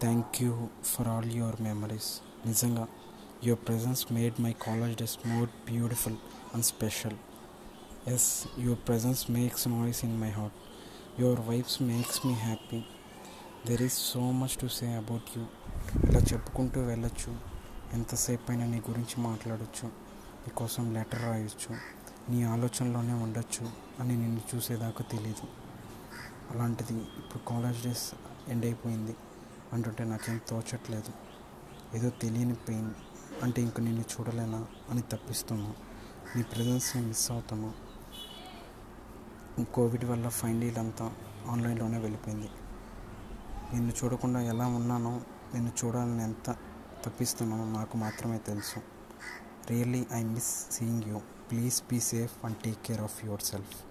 Thank you for all your memories నిజంగా your presence made my college days more beautiful and special yes your presence makes noise in my heart your vibes makes me happy there is so much to say about you ఇలా చెప్పుకుంటూ వెళ్ళొచ్చు. ఎంతసేపు అయినా నీ గురించి మాట్లాడచ్చు. నీకోసం letter రాయొచ్చు. నీ ఆలోచనలోనే ఉండొచ్చు అని నిన్ను చూసేదాకా తెలియదు అలాంటిది ఇప్పుడు కాలేజ్ డేస్ ఎండ్ అయిపోయింది. అంటుంటే నాకేం తోచట్లేదు. ఏదో తెలియని పెయిన్. అంటే ఇంక నిన్ను చూడలేనా అని తప్పిస్తున్నా. నీ ప్రజెన్స్ని మిస్ అవుతున్నా. కోవిడ్ వల్ల ఫైనల్ అంతా ఆన్లైన్లోనే వెళ్ళిపోయింది. నిన్ను చూడకుండా ఎలా ఉన్నానో నిన్ను చూడాలని ఎంత తప్పిస్తున్నానో నాకు మాత్రమే తెలుసు. Really I miss seeing you. Please be safe and take care of yourself.